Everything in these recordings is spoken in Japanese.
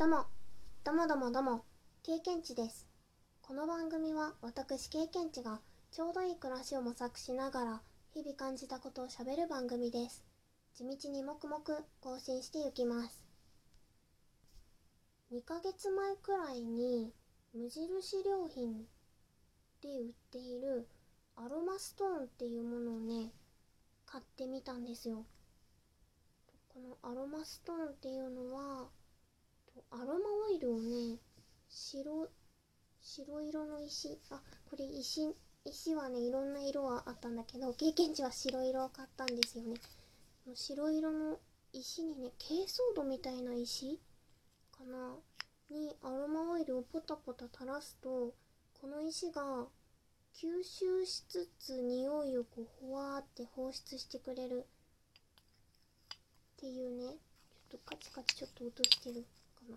どうも、どうもどうもどうも、経験値です。この番組は私経験値がちょうどいい暮らしを模索しながら日々感じたことをしゃべる番組です。地道に黙々更新していきます。2ヶ月前くらいに無印良品で売っているアロマストーンっていうものをね、買ってみたんですよ。このアロマストーンっていうのは、アロマオイルをね、白、白色の石、あ、これ石、石はね、いろんな色はあったんだけど、経験値は白色を買ったんですよね。白色の石にね、珪藻土みたいな石かな？にアロマオイルをポタポタ垂らすと、この石が吸収しつつ匂いをこうほわーって放出してくれるっていうね。ちょっとカチカチちょっと落としてる。な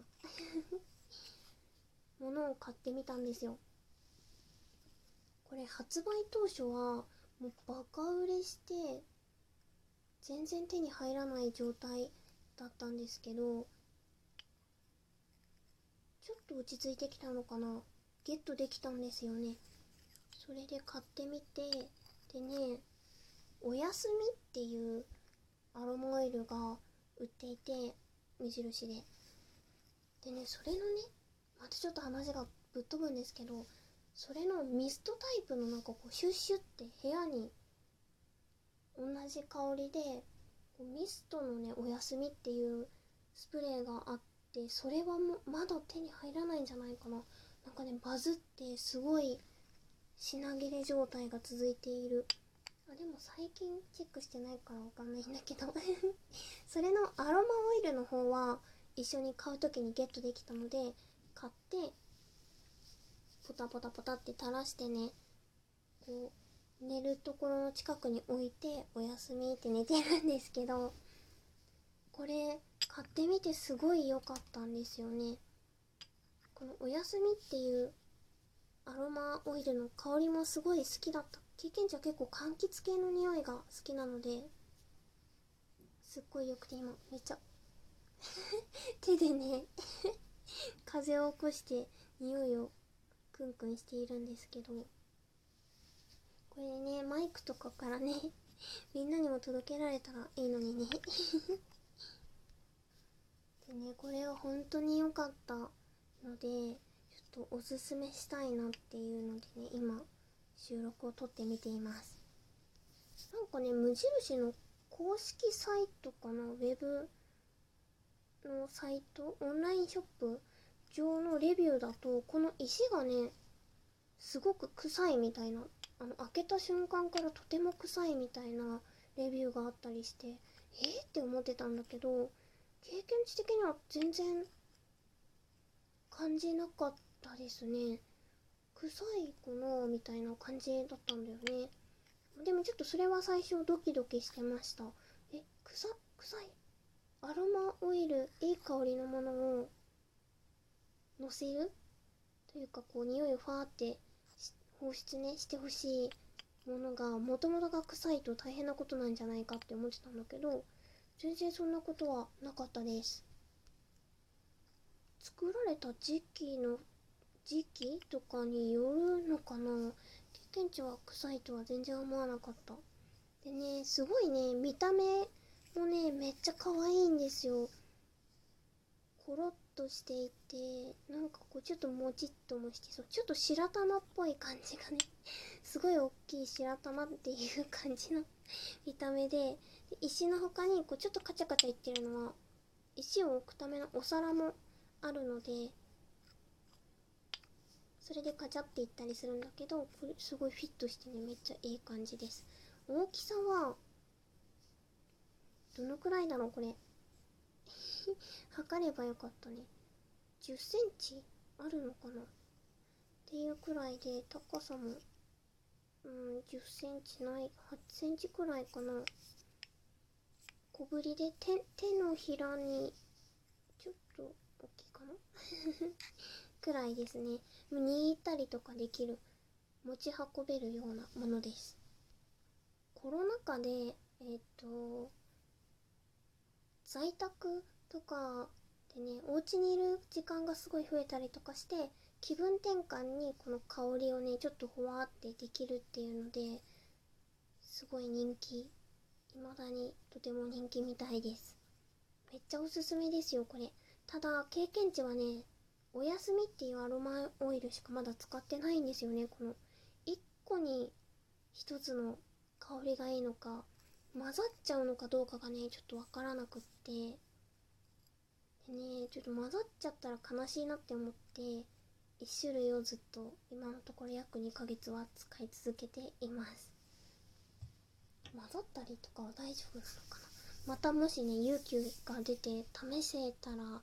ものを買ってみたんですよ。これ発売当初はもうバカ売れして全然手に入らない状態だったんですけどちょっと落ち着いてきたのかな。ゲットできたんですよね。それで買ってみてでねおやすみっていうアロマオイルが売っていて無印で。でねそれのねまたちょっと話がぶっ飛ぶんですけどそれのミストタイプのなんかこうシュッシュって部屋に同じ香りでこうミストのねおやすみっていうスプレーがあってそれはもまだ手に入らないんじゃないかな。なんかねバズってすごい品切れ状態が続いている。あでも最近チェックしてないからわかんないんだけど。それのアロマオイルの方は一緒に買う時にゲットできたので買ってポタポタポタって垂らしてねこう寝るところの近くに置いておやすみって寝てるんですけどこれ買ってみてすごい良かったんですよね。このおやすみっていうアロマオイルの香りもすごい好きだった。経験値は結構柑橘系の匂いが好きなのですっごいよくて今めっちゃ手でね 風を起こして匂いをクンクンしているんですけどこれねマイクとかからね みんなにも届けられたらいいのにね。でねこれは本当に良かったのでちょっとおすすめしたいなっていうのでね今収録を撮ってみています。なんかね無印の公式サイトかなウェブのサイトオンラインショップ上のレビューだとこの石がねすごく臭いみたいなあの開けた瞬間からとても臭いみたいなレビューがあったりしてえー、って思ってたんだけど経験値的には全然感じなかったですね。臭いかなみたいな感じだったんだよね。でもちょっとそれは最初ドキドキしてました。え臭臭いアロマオイルいい香りのものをのせるというかこう匂いをファーって放出ねしてほしいものがもともとが臭いと大変なことなんじゃないかって思ってたんだけど全然そんなことはなかったです。作られた時期の時期とかによるのかな？経験値は臭いとは全然思わなかった。でねすごいね見た目もねめっちゃ可愛いんですよ。コロッとしていてなんかこうちょっともちっともしてそう。ちょっと白玉っぽい感じがね すごい大きい白玉っていう感じの 見た目で。で石の他にこうちょっとカチャカチャいってるのは石を置くためのお皿もあるのでそれでカチャっていったりするんだけどこれすごいフィットしてねめっちゃいい感じです。大きさはどのくらいだろうこれ。測ればよかったね。10センチ？あるのかな？っていうくらいで高さもうん10センチない8センチくらいかな。小ぶりで手手のひらにちょっと大きいかな？くらいですね。握ったりとかできる。持ち運べるようなものです。コロナ禍でえっ、と在宅とかでねお家にいる時間がすごい増えたりとかして気分転換にこの香りをねちょっとほわってできるっていうのですごい人気。未だにとても人気みたいです。めっちゃおすすめですよこれ。ただ経験値はねおやすみっていうアロマオイルしかまだ使ってないんですよねこの。1個に1つの香りがいいのか混ざっちゃうのかどうかがねちょっとわからなくって。でねちょっと混ざっちゃったら悲しいなって思って1種類をずっと今のところ約2ヶ月は使い続けています。混ざったりとかは大丈夫なのかな？またもしね勇気が出て試せたら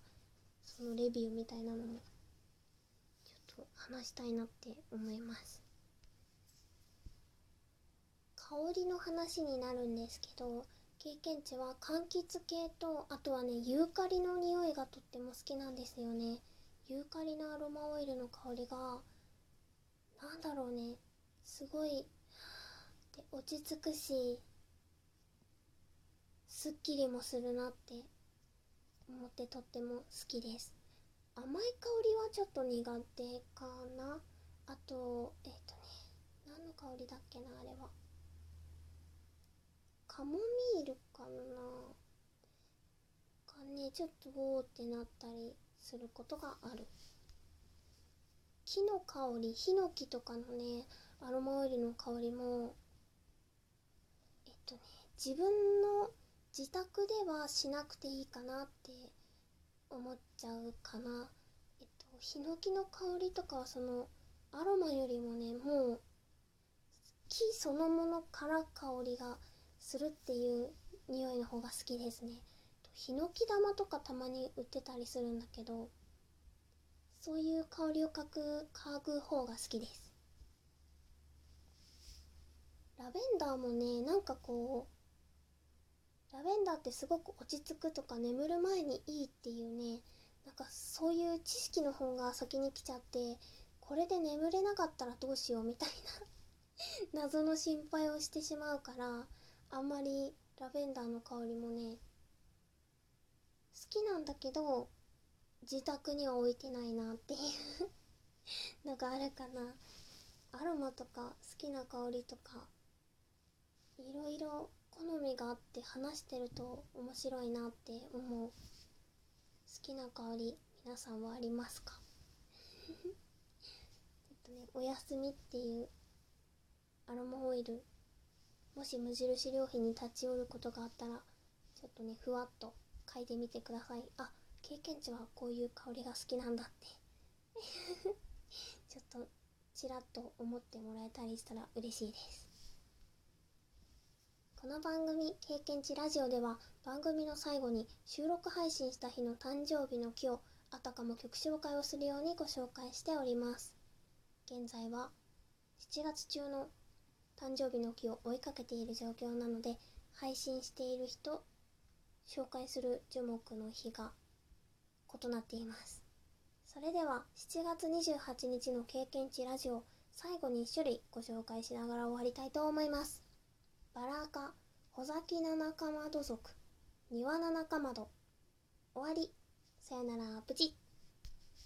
そのレビューみたいなのもちょっと話したいなって思います。香りの話になるんですけど経験値は柑橘系とあとはねユーカリの匂いがとっても好きなんですよね。ユーカリのアロマオイルの香りがなんだろうね。すごいで落ち着くしすっきりもするなって思ってとっても好きです。甘い香りはちょっと苦手かな。あとえっ、ー、とね何の香りだっけなあれは。カモミールかな。がねちょっとおーってなったりすることがある。木の香りヒノキとかのねアロマオイルの香りもえっとね自分の自宅ではしなくていいかなって思っちゃうかな。えっとヒノキの香りとかはそのアロマよりもねもう木そのものから香りがするっていう匂いの方が好きですね。ヒノキ玉とかたまに売ってたりするんだけどそういう香りを嗅ぐ嗅ぐ方が好きです。ラベンダーもねなんかこうラベンダーってすごく落ち着くとか眠る前にいいっていうねなんかそういう知識の方が先に来ちゃってこれで眠れなかったらどうしようみたいな 謎の心配をしてしまうからあんまりラベンダーの香りもね好きなんだけど自宅には置いてないなっていう のがあるかな。アロマとか好きな香りとかいろいろ好みがあって話してると面白いなって思う。好きな香り皆さんはありますか？ちょっとねおやすみっていうアロマオイルもし無印良品に立ち寄ることがあったらちょっとねふわっと嗅いでみてください。あ経験値はこういう香りが好きなんだって。ちょっとちらっと思ってもらえたりしたら嬉しいです。この番組「経験値ラジオ」では番組の最後に収録配信した日の誕生日の今日あたかも曲紹介をするようにご紹介しております。現在は7月中の誕生日の木を追いかけている状況なので配信している人紹介する樹木の日が異なっています。それでは7月28日の経験値ラジオ最後に1種類ご紹介しながら終わりたいと思います。バラ科穂崎七かまど属庭七かまど。終わり。さよならプチッ。